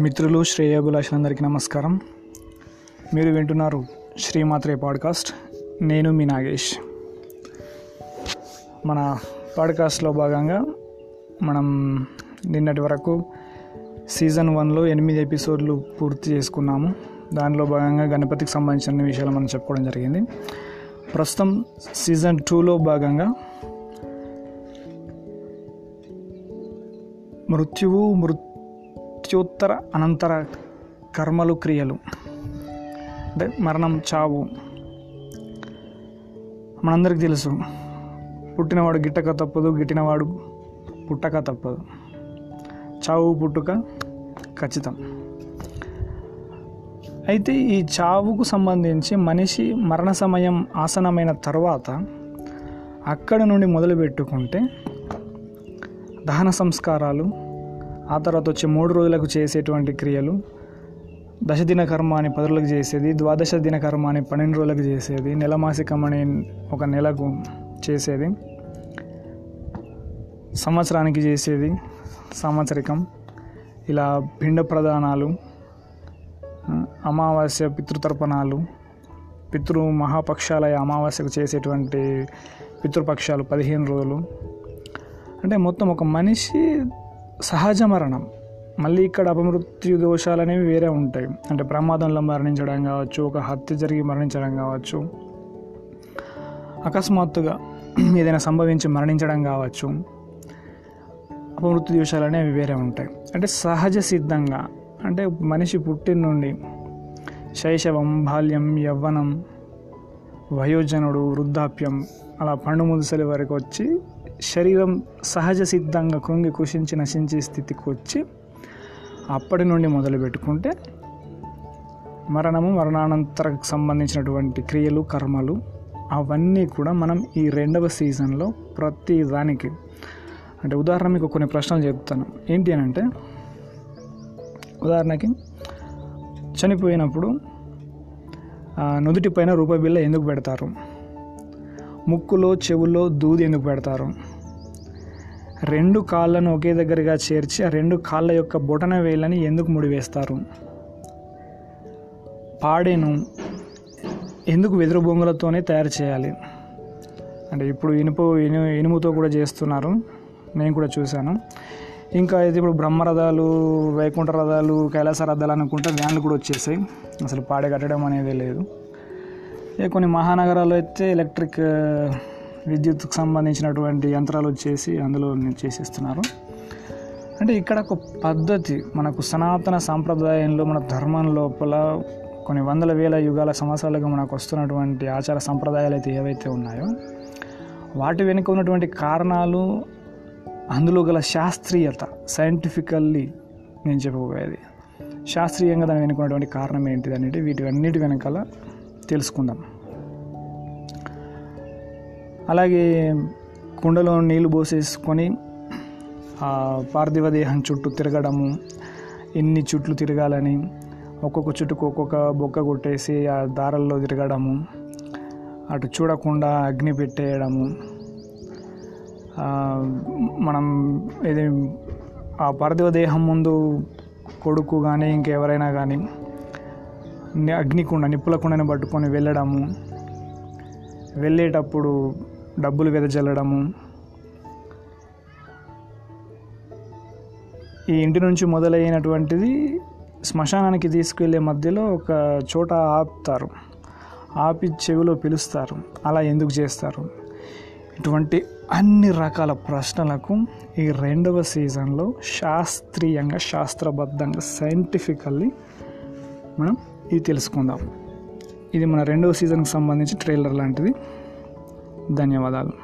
మిత్రులు శ్రేయోభిలాషులందరికీ నమస్కారం. మీరు వింటున్నారు శ్రీమాత్రే పాడ్కాస్ట్. నేను మీ నాగేష్. మన పాడ్కాస్ట్లో భాగంగా మనం నిన్నటి వరకు సీజన్ వన్లో ఎనిమిది ఎపిసోడ్లు పూర్తి చేసుకున్నాము. దానిలో భాగంగా గణపతికి సంబంధించిన విషయాలు మనం చెప్పుకోవడం జరిగింది. ప్రస్తుతం సీజన్ టూలో భాగంగా మృత్యువు మృత్యోత్తర అనంతర కర్మలు క్రియలు. అంటే మరణం చావు. మనందరికీ తెలుసు. పుట్టినవాడు గిట్టక తప్పదు గిట్టినవాడు పుట్టక తప్పదు. చావు పుట్టుక ఖచ్చితం. అయితే ఈ చావుకు సంబంధించి మనిషి మరణ సమయం ఆసనమైన తర్వాత అక్కడ నుండి మొదలు పెట్టుకుంటే దహన సంస్కారాలు ఆ తర్వాత వచ్చే మూడు రోజులకు చేసేటువంటి క్రియలు దశదిన కర్మ అని పది రోజులకు చేసేది ద్వాదశ దిన కర్మ అని పన్నెండు రోజులకు చేసేది నెలమాసికం అని ఒక నెలకు చేసేది సంవత్సరానికి చేసేది సంవత్సరికం ఇలా పిండ ప్రదానాలు అమావాస్య పితృతర్పణాలు పితృ మహాపక్షాల అమావాస్యకు చేసేటువంటి పితృపక్షాలు పదిహేను రోజులు. అంటే మొత్తం ఒక మనిషి సహజ మరణం మళ్ళీ ఇక్కడ అపమృత్యు దోషాలు అనేవి వేరే ఉంటాయి. అంటే ప్రమాదంలో మరణించడం కావచ్చు ఒక హత్య జరిగి మరణించడం కావచ్చు. అకస్మాత్తుగా ఏదైనా సంభవించి మరణించడం కావచ్చు. అపమృత్యు దోషాలు అనేవి వేరే ఉంటాయి. అంటే సహజ సిద్ధంగా అంటే మనిషి పుట్టిన నుండి శైశవం బాల్యం యవ్వనం వయోజనుడు వృద్ధాప్యం అలా పండు ముదుసలి వరకు వచ్చి శరీరం సహజ సిద్ధంగా కుంగి కుషించి నశించే స్థితికి వచ్చి అప్పటి నుండి మొదలు పెట్టుకుంటే మరణము మరణానంతరకు సంబంధించినటువంటి క్రియలు కర్మలు అవన్నీ కూడా మనం ఈ రెండవ సీజన్లో ప్రతి దానికి అంటే ఉదాహరణ మీకు కొన్ని ప్రశ్నలు చెప్తాను. ఏంటి అని అంటే ఉదాహరణకి చనిపోయినప్పుడు నుదుటి పైన రూపాయి బిళ్ళ ఎందుకు పెడతారు? ముక్కులో చెవుల్లో దూది ఎందుకు పెడతారు? రెండు కాళ్ళను ఒకే దగ్గరగా చేర్చి ఆ రెండు కాళ్ళ యొక్క బొటన వేళ్ళని ఎందుకు ముడివేస్తారు? పాడేను ఎందుకు వెదురు బొంగులతోనే తయారు చేయాలి? అంటే ఇప్పుడు ఇనుపు ఇను ఇనుముతో కూడా చేస్తున్నారు. నేను కూడా చూశాను. ఇంకా అయితే ఇప్పుడు బ్రహ్మరథాలు వైకుంఠ రథాలు కైలాస రథాలు అనుకుంటే వ్యాన్లు కూడా వచ్చేసాయి. అసలు పాడే కట్టడం అనేది లేదు. ఇక కొన్ని మహానగరాల్లో అయితే ఎలక్ట్రిక్ విద్యుత్కు సంబంధించినటువంటి యంత్రాలు వచ్చేసి అందులో చేసేస్తున్నారు అంటే ఇక్కడ ఒక పద్ధతి మనకు సనాతన సాంప్రదాయంలో మన ధర్మం లోపల కొన్ని వందల వేల యుగాల సంవత్సరాలుగా మనకు వస్తున్నటువంటి ఆచార సంప్రదాయాలు అయితే ఏవైతే ఉన్నాయో వాటి వెనుక ఉన్నటువంటి కారణాలు అందులో గల శాస్త్రీయత సైంటిఫికల్లీ నేను చెప్పబోయేది. శాస్త్రీయంగా దాని వెనుకున్నటువంటి కారణం ఏంటిది అనేది వీటి అన్నిటి వెనకాల తెలుసుకుందాం. అలాగే కుండలో నీళ్ళు పోసేసుకొని పార్థివ దేహం చుట్టూ తిరగడము ఎన్ని చుట్లు తిరగాలని ఒక్కొక్క చుట్టుకు ఒక్కొక్క బొక్క కొట్టేసి ఆ దారల్లో తిరగడము అటు చూడకుండా అగ్ని పెట్టేయడము. మనం ఇది ఆ పార్థివ దేహం ముందు కొడుకు కానీ ఇంకెవరైనా కానీ అగ్నికుండ నిప్పుల కుండని పట్టుకొని వెళ్ళడము. వెళ్ళేటప్పుడు డబ్బులు వెదజల్లడము ఈ ఇంటి నుంచి మొదలైనటువంటిది శ్మశానానికి తీసుకెళ్ళే మధ్యలో ఒక చోట ఆపుతారు. ఆపి చెవిలో పిలుస్తారు. అలా ఎందుకు చేస్తారు? ఇటువంటి అన్ని రకాల ప్రశ్నలకు ఈ రెండవ సీజన్లో శాస్త్రీయంగా శాస్త్రబద్ధంగా సైంటిఫికల్లీ మనం ఇది తెలుసుకుందాం. ఇది మన రెండవ సీజన్కి సంబంధించి ట్రైలర్ లాంటిది. Dania Badal.